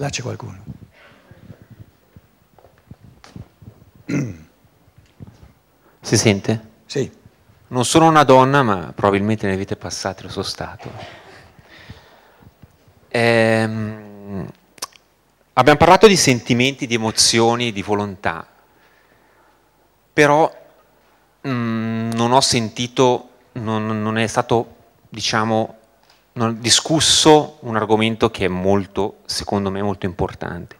Là c'è qualcuno. Si sente? Sì. Non sono una donna, ma probabilmente nelle vite passate lo sono stato. Ehm, abbiamo parlato di sentimenti, di emozioni, di volontà, però mh, non ho sentito, non, non è stato, diciamo, discusso un argomento che è molto, secondo me, molto importante.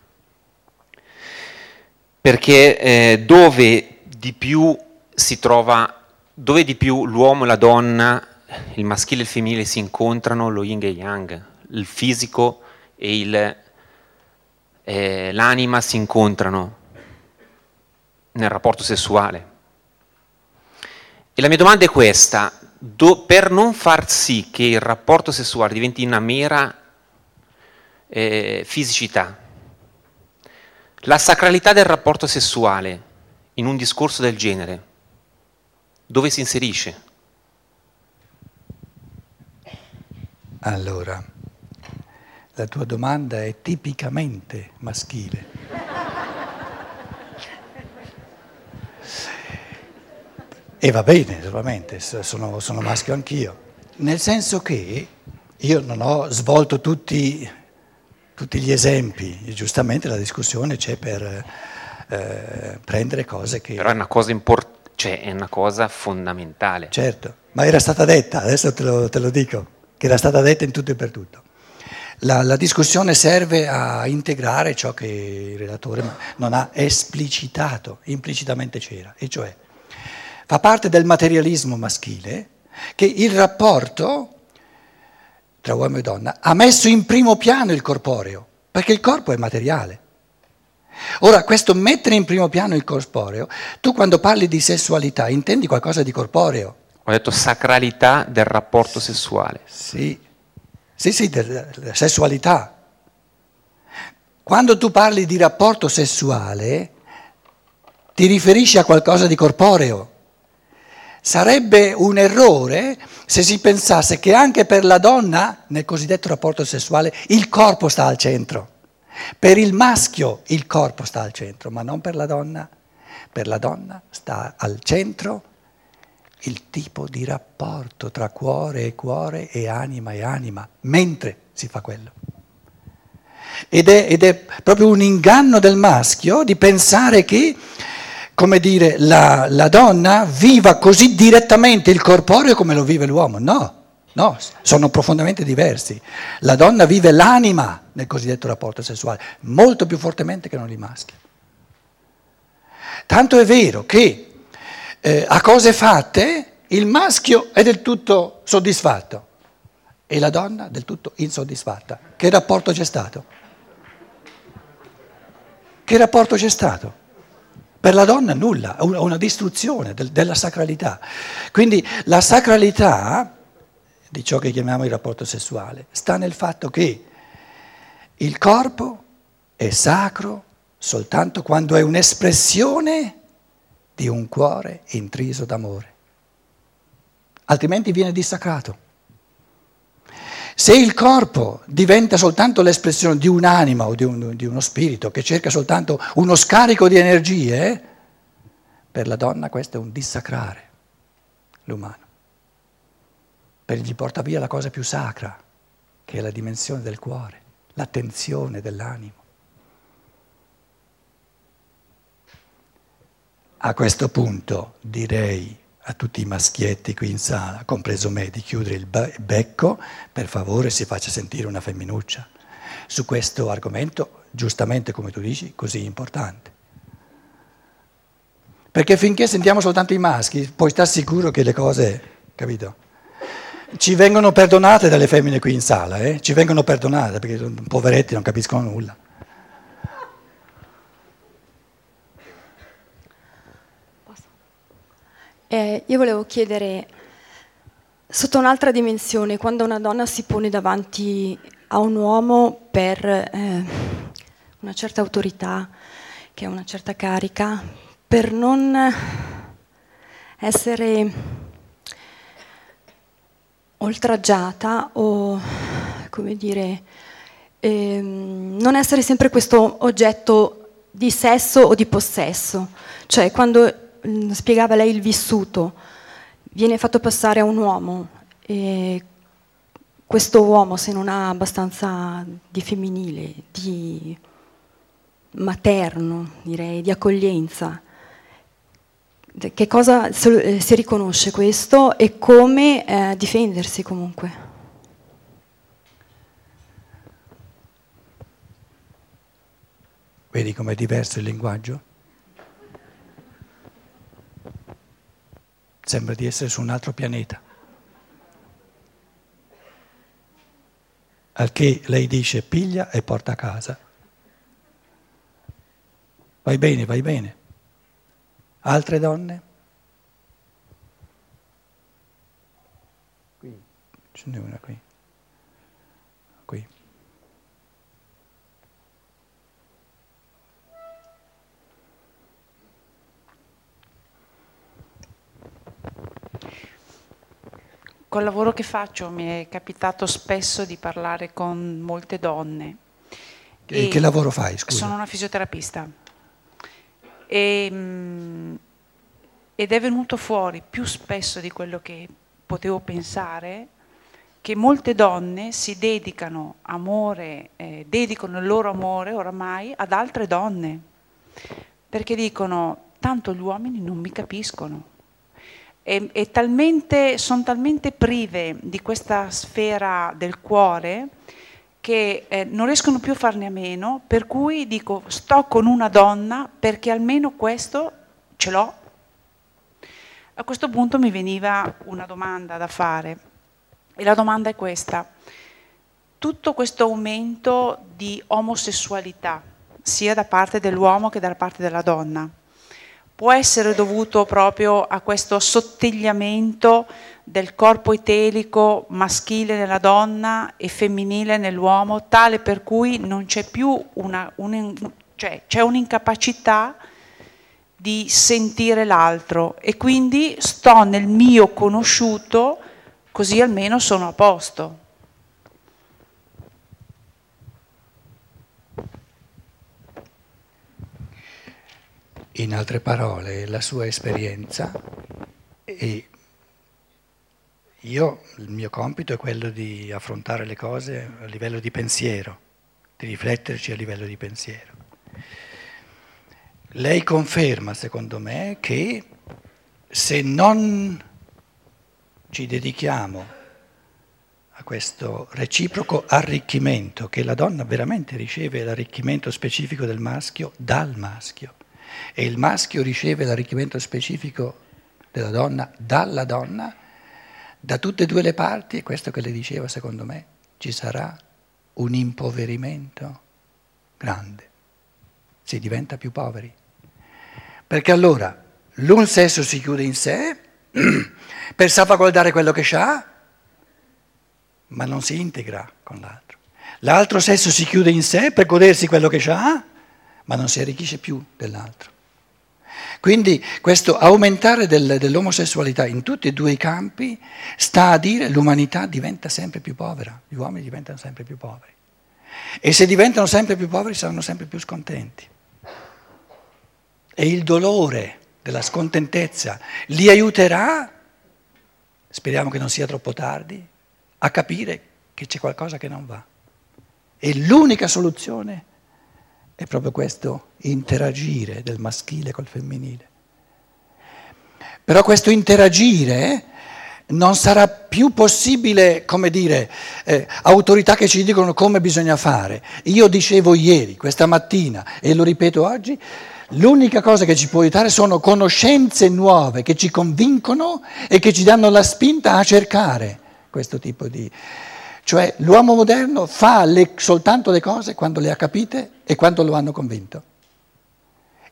Perché eh, dove di più si trova dove di più l'uomo e la donna, il maschile e il femminile si incontrano, lo yin e yang, il fisico e il, eh, l'anima si incontrano nel rapporto sessuale. E la mia domanda è questa, do, per non far sì che il rapporto sessuale diventi una mera eh, fisicità, la sacralità del rapporto sessuale in un discorso del genere, dove si inserisce? Allora, la tua domanda è tipicamente maschile. E va bene, naturalmente, sono, sono, maschio anch'io. Nel senso che io non ho svolto tutti, tutti gli esempi, e giustamente la discussione c'è per eh, prendere cose che... Però è una cosa importante cioè è una cosa fondamentale. Certo, ma era stata detta, adesso te lo, te lo dico, che era stata detta in tutto e per tutto. La, la, discussione serve a integrare ciò che il relatore non ha esplicitato, implicitamente c'era, e cioè fa parte del materialismo maschile che il rapporto tra uomo e donna ha messo in primo piano il corporeo, perché il corpo è materiale. Ora, questo mettere in primo piano il corporeo, tu quando parli di sessualità intendi qualcosa di corporeo? Ho detto sacralità del rapporto sessuale. Sì, sì, sì, della sessualità. Quando tu parli di rapporto sessuale, ti riferisci a qualcosa di corporeo. Sarebbe un errore se si pensasse che anche per la donna, nel cosiddetto rapporto sessuale, il corpo sta al centro. Per il maschio il corpo sta al centro, ma non per la donna. Per la donna sta al centro il tipo di rapporto tra cuore e cuore e anima e anima, mentre si fa quello. Ed è, ed è proprio un inganno del maschio di pensare che, come dire, la, la donna viva così direttamente il corporeo come lo vive l'uomo. No, No, sono profondamente diversi. La donna vive l'anima nel cosiddetto rapporto sessuale, molto più fortemente che non i maschi. Tanto è vero che eh, a cose fatte il maschio è del tutto soddisfatto e la donna del tutto insoddisfatta. Che rapporto c'è stato? Che rapporto c'è stato? Per la donna nulla, una distruzione del, della sacralità. Quindi la sacralità di ciò che chiamiamo il rapporto sessuale, sta nel fatto che il corpo è sacro soltanto quando è un'espressione di un cuore intriso d'amore, altrimenti viene dissacrato. Se il corpo diventa soltanto l'espressione di un'anima o di, un, di uno spirito che cerca soltanto uno scarico di energie, per la donna questo è un dissacrare l'umano perché gli porta via la cosa più sacra, che è la dimensione del cuore, l'attenzione dell'animo. A questo punto direi a tutti i maschietti qui in sala, compreso me, di chiudere il becco, per favore si faccia sentire una femminuccia su questo argomento, giustamente come tu dici, così importante. Perché finché sentiamo soltanto i maschi, puoi stare sicuro che le cose, capito? Ci vengono perdonate dalle femmine qui in sala, eh? ci vengono perdonate perché poveretti non capiscono nulla. Eh, io volevo chiedere, sotto un'altra dimensione, quando una donna si pone davanti a un uomo per eh, una certa autorità, che ha una certa carica, per non essere oltraggiata o, come dire, ehm, non essere sempre questo oggetto di sesso o di possesso. Cioè, quando mh, spiegava lei il vissuto, viene fatto passare a un uomo e questo uomo, se non ha abbastanza di femminile, di materno, direi, di accoglienza, che cosa eh, si riconosce questo e come eh, difendersi comunque? Vedi com'è diverso il linguaggio? Sembra di essere su un altro pianeta. Al che lei dice piglia e porta a casa. Vai bene, vai bene. Altre donne? Qui, ce n'è una qui. Qui. Col lavoro che faccio mi è capitato spesso di parlare con molte donne. E che lavoro fai? Scusa? Sono una fisioterapista. E, mm, ed è venuto fuori più spesso di quello che potevo pensare che molte donne si dedicano amore, eh, dedicano il loro amore oramai ad altre donne, perché dicono tanto gli uomini non mi capiscono. E, e talmente, sono talmente prive di questa sfera del cuore che eh, non riescono più a farne a meno, per cui dico sto con una donna perché almeno questo ce l'ho. A questo punto mi veniva una domanda da fare e la domanda è questa. Tutto questo aumento di omosessualità, sia da parte dell'uomo che da parte della donna, può essere dovuto proprio a questo assottigliamento del corpo etelico maschile nella donna e femminile nell'uomo, tale per cui non c'è più una, un, cioè, c'è un'incapacità di sentire l'altro e quindi sto nel mio conosciuto così almeno sono a posto. In altre parole, la sua esperienza e io, il mio compito è quello di affrontare le cose a livello di pensiero, di rifletterci a livello di pensiero. Lei conferma, secondo me, che se non ci dedichiamo a questo reciproco arricchimento, che la donna veramente riceve l'arricchimento specifico del maschio dal maschio, e il maschio riceve l'arricchimento specifico della donna dalla donna, da tutte e due le parti, e questo che le diceva secondo me, ci sarà un impoverimento grande, si diventa più poveri. Perché allora l'un sesso si chiude in sé per salvaguardare quello che ha, ma non si integra con l'altro. L'altro sesso si chiude in sé per godersi quello che ha, ma non si arricchisce più dell'altro. Quindi questo aumentare del, dell'omosessualità in tutti e due i campi sta a dire che l'umanità diventa sempre più povera, gli uomini diventano sempre più poveri. E se diventano sempre più poveri saranno sempre più scontenti. E il dolore della scontentezza li aiuterà, speriamo che non sia troppo tardi, a capire che c'è qualcosa che non va. E l'unica soluzione è proprio questo interagire del maschile col femminile. Però questo interagire non sarà più possibile, come dire, eh, autorità che ci dicono come bisogna fare. Io dicevo ieri, questa mattina, e lo ripeto oggi, l'unica cosa che ci può aiutare sono conoscenze nuove che ci convincono e che ci danno la spinta a cercare questo tipo di... Cioè l'uomo moderno fa le, soltanto le cose quando le ha capite e quando lo hanno convinto.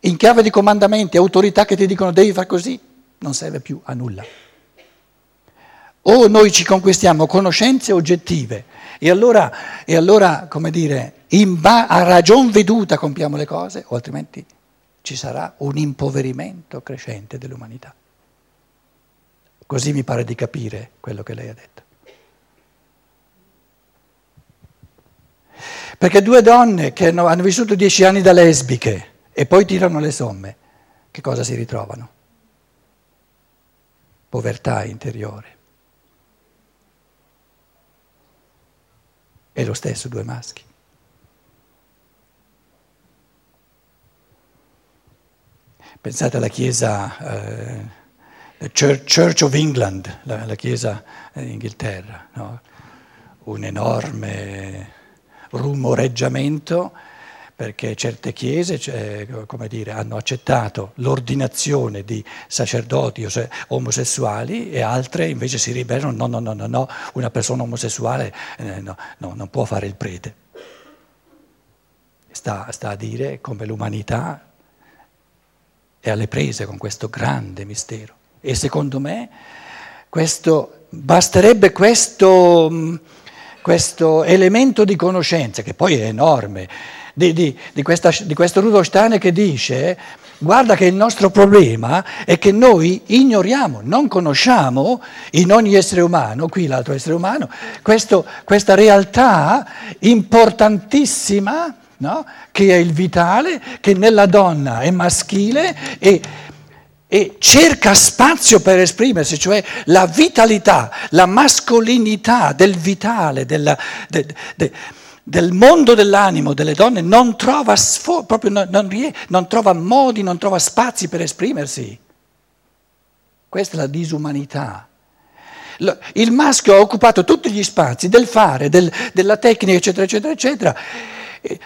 In chiave di comandamenti, autorità che ti dicono devi fare così, non serve più a nulla. O noi ci conquistiamo conoscenze oggettive e allora, e allora come dire, ba- a ragion veduta compiamo le cose, o altrimenti ci sarà un impoverimento crescente dell'umanità. Così mi pare di capire quello che lei ha detto. Perché due donne che hanno, hanno vissuto dieci anni da lesbiche e poi tirano le somme, che cosa si ritrovano? Povertà interiore. E lo stesso due maschi. Pensate alla Chiesa, eh, Church of England, la, la Chiesa d'Inghilterra, no? un enorme rumoreggiamento perché certe chiese cioè, dire, hanno accettato l'ordinazione di sacerdoti omosessuali e altre invece si ribellano, no, no, no, no, no una persona omosessuale eh, no, no, non può fare il prete. Sta, sta a dire come l'umanità è alle prese con questo grande mistero. E secondo me questo, basterebbe questo, questo, elemento di conoscenza, che poi è enorme, di, di, di, questa, di questo Rudolf Steiner che dice guarda che il nostro problema è che noi ignoriamo, non conosciamo in ogni essere umano, qui l'altro essere umano, questo, questa realtà importantissima no? che è il vitale, che nella donna è maschile e, e cerca spazio per esprimersi, cioè la vitalità, la mascolinità del vitale, della, de, de, del mondo dell'animo delle donne non trova, sfo- non, non, non trova modi, non trova spazi per esprimersi. Questa è la disumanità. Il maschio ha occupato tutti gli spazi del fare, del, della tecnica, eccetera, eccetera, eccetera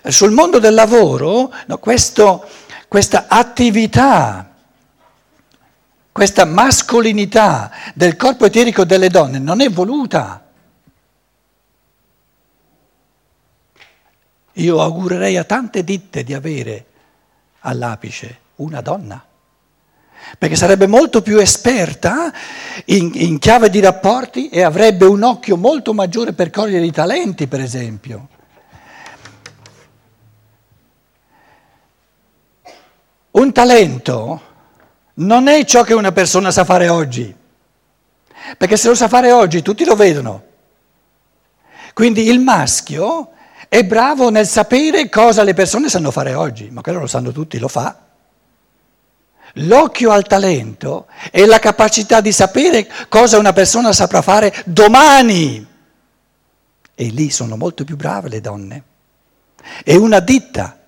sul mondo del lavoro no, questo, questa attività, questa mascolinità del corpo eterico delle donne non è voluta. Io augurerei a tante ditte di avere all'apice una donna, perché sarebbe molto più esperta in, in chiave di rapporti e avrebbe un occhio molto maggiore per cogliere i talenti, per esempio. Un talento non è ciò che una persona sa fare oggi, perché se lo sa fare oggi tutti lo vedono. Quindi il maschio è bravo nel sapere cosa le persone sanno fare oggi, ma quello lo sanno tutti, lo fa. L'occhio al talento è la capacità di sapere cosa una persona saprà fare domani. E lì sono molto più brave le donne. È una ditta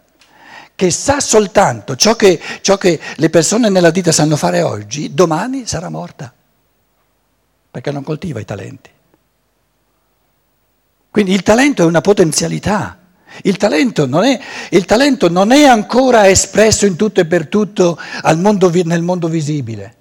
che sa soltanto ciò che, ciò che le persone nella vita sanno fare oggi, domani sarà morta, perché non coltiva i talenti. Quindi il talento è una potenzialità. Il talento, è, il talento non è, ancora espresso in tutto e per tutto mondo, nel mondo visibile.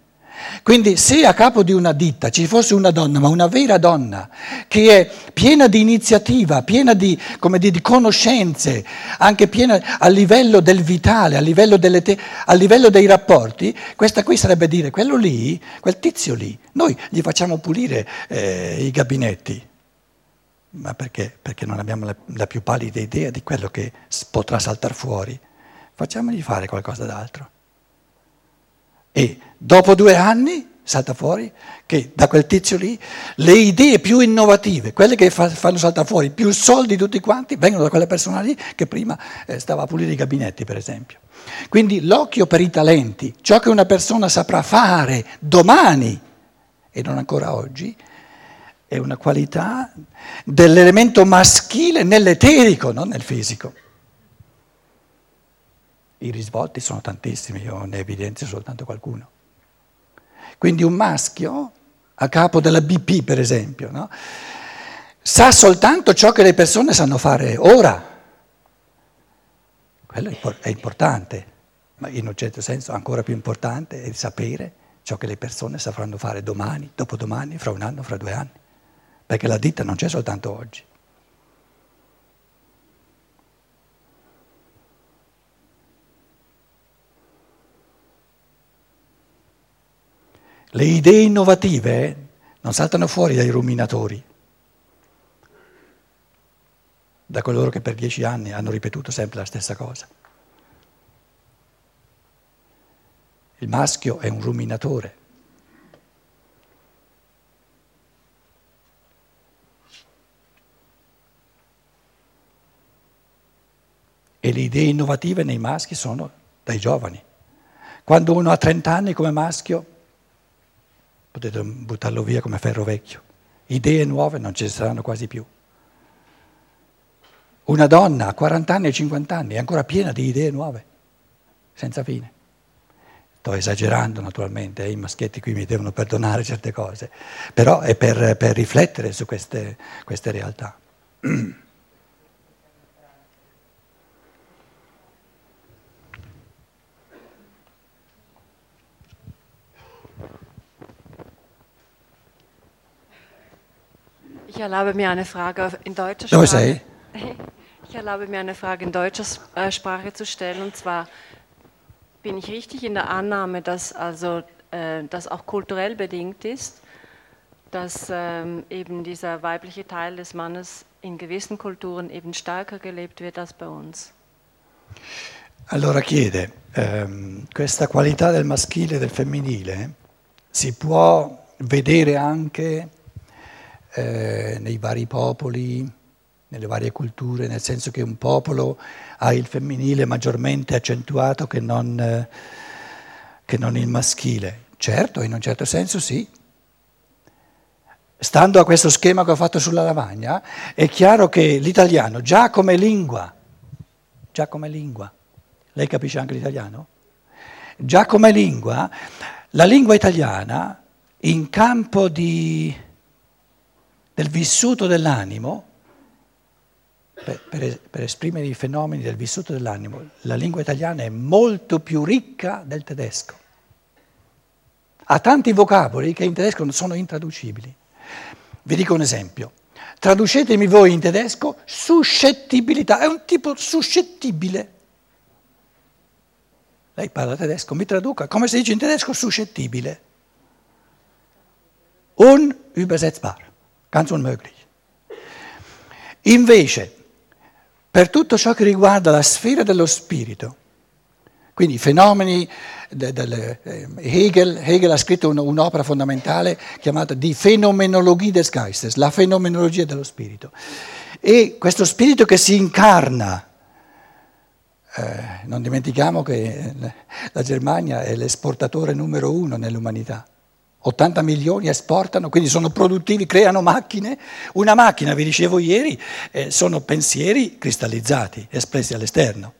Quindi se a capo di una ditta ci fosse una donna, ma una vera donna, che è piena di iniziativa, piena di, dire, di conoscenze, anche piena a livello del vitale, a livello, te, a livello, dei rapporti, questa qui sarebbe dire, quello lì, quel tizio lì, noi gli facciamo pulire eh, i gabinetti. Ma perché? Perché non abbiamo la, la più pallida idea di quello che potrà saltare fuori. Facciamogli fare qualcosa d'altro. E dopo due anni salta fuori che da quel tizio lì le idee più innovative, quelle che fa, fanno saltare fuori più soldi tutti quanti, vengono da quella persona lì che prima eh, stava a pulire i gabinetti, per esempio. Quindi l'occhio per i talenti, ciò che una persona saprà fare domani e non ancora oggi, è una qualità dell'elemento maschile nell'eterico, non nel fisico. I risvolti sono tantissimi, io ne evidenzio soltanto qualcuno. Quindi un maschio, a capo della BP per esempio, no? sa soltanto ciò che le persone sanno fare ora. Quello è importante, ma in un certo senso ancora più importante è sapere ciò che le persone sapranno fare domani, dopodomani, fra un anno, fra due anni. Perché la ditta non c'è soltanto oggi. Le idee innovative non saltano fuori dai ruminatori, da coloro che per dieci anni hanno ripetuto sempre la stessa cosa. Il maschio è un ruminatore. E le idee innovative nei maschi sono dai giovani. Quando uno ha 30 anni come maschio, potete buttarlo via come ferro vecchio. Idee nuove non ci saranno quasi più. Una donna a 40 anni e 50 anni è ancora piena di idee nuove, senza fine. Sto esagerando naturalmente, eh, i maschietti qui mi devono perdonare certe cose, però è per, per riflettere su queste, queste realtà. erlaube mir eine Frage in deutscher Sprache. Ich erlaube mir eine Frage in deutscher äh, Sprache zu stellen. Und zwar bin ich richtig in der Annahme, dass also äh, das auch kulturell bedingt ist, dass ähm, eben dieser weibliche Teil des Mannes in gewissen Kulturen eben stärker gelebt wird als bei uns. Allora chiede, ehm, questa qualità del maschile e del femminile si può vedere anche eh, nei vari popoli, nelle varie culture, nel senso che un popolo ha il femminile maggiormente accentuato che non, eh, che non il maschile. Certo, in un certo senso sì. Stando a questo schema che ho fatto sulla lavagna, è chiaro che l'italiano già come lingua, già come lingua, lei capisce anche l'italiano? Già come lingua, la lingua italiana in campo di del vissuto dell'animo, per, per, per, esprimere i fenomeni del vissuto dell'animo, la lingua italiana è molto più ricca del tedesco. Ha tanti vocaboli che in tedesco non sono intraducibili. Vi dico un esempio. Traducetemi voi in tedesco suscettibilità, è un tipo suscettibile. Lei parla tedesco, mi traduca, come si dice in tedesco suscettibile. Unübersetzbar. Ganz unmöglich. Invece, per tutto ciò che riguarda la sfera dello spirito, quindi i fenomeni, de, de, eh, Hegel, Hegel, ha scritto un, un'opera fondamentale chiamata Die Phänomenologie des Geistes, la fenomenologia dello spirito. E questo spirito che si incarna, eh, non dimentichiamo che la Germania è l'esportatore numero uno nell'umanità. 80 milioni esportano, quindi sono produttivi, creano macchine. Una macchina, vi dicevo ieri, eh, sono pensieri cristallizzati, espressi all'esterno.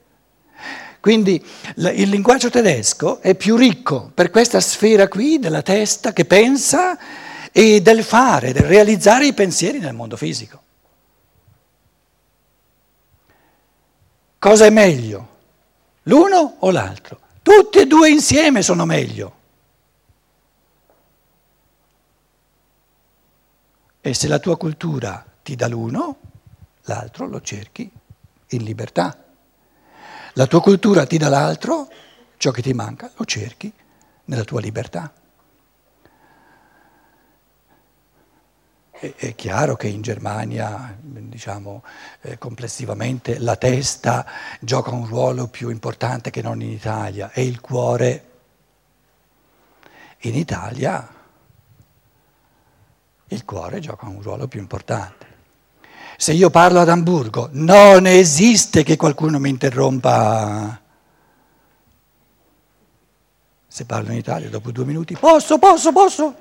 Quindi il linguaggio tedesco è più ricco per questa sfera qui della testa che pensa e del fare, del realizzare i pensieri nel mondo fisico. Cosa è meglio? L'uno o l'altro? Tutti e due insieme sono meglio. E se la tua cultura ti dà l'uno, l'altro lo cerchi in libertà. La tua cultura ti dà l'altro, ciò che ti manca lo cerchi nella tua libertà. È chiaro che in Germania, diciamo, eh, complessivamente la testa gioca un ruolo più importante che non in Italia e il cuore in Italia il cuore gioca un ruolo più importante. Se io parlo ad Amburgo, non esiste che qualcuno mi interrompa. Se parlo in Italia, dopo due minuti, posso, posso, posso.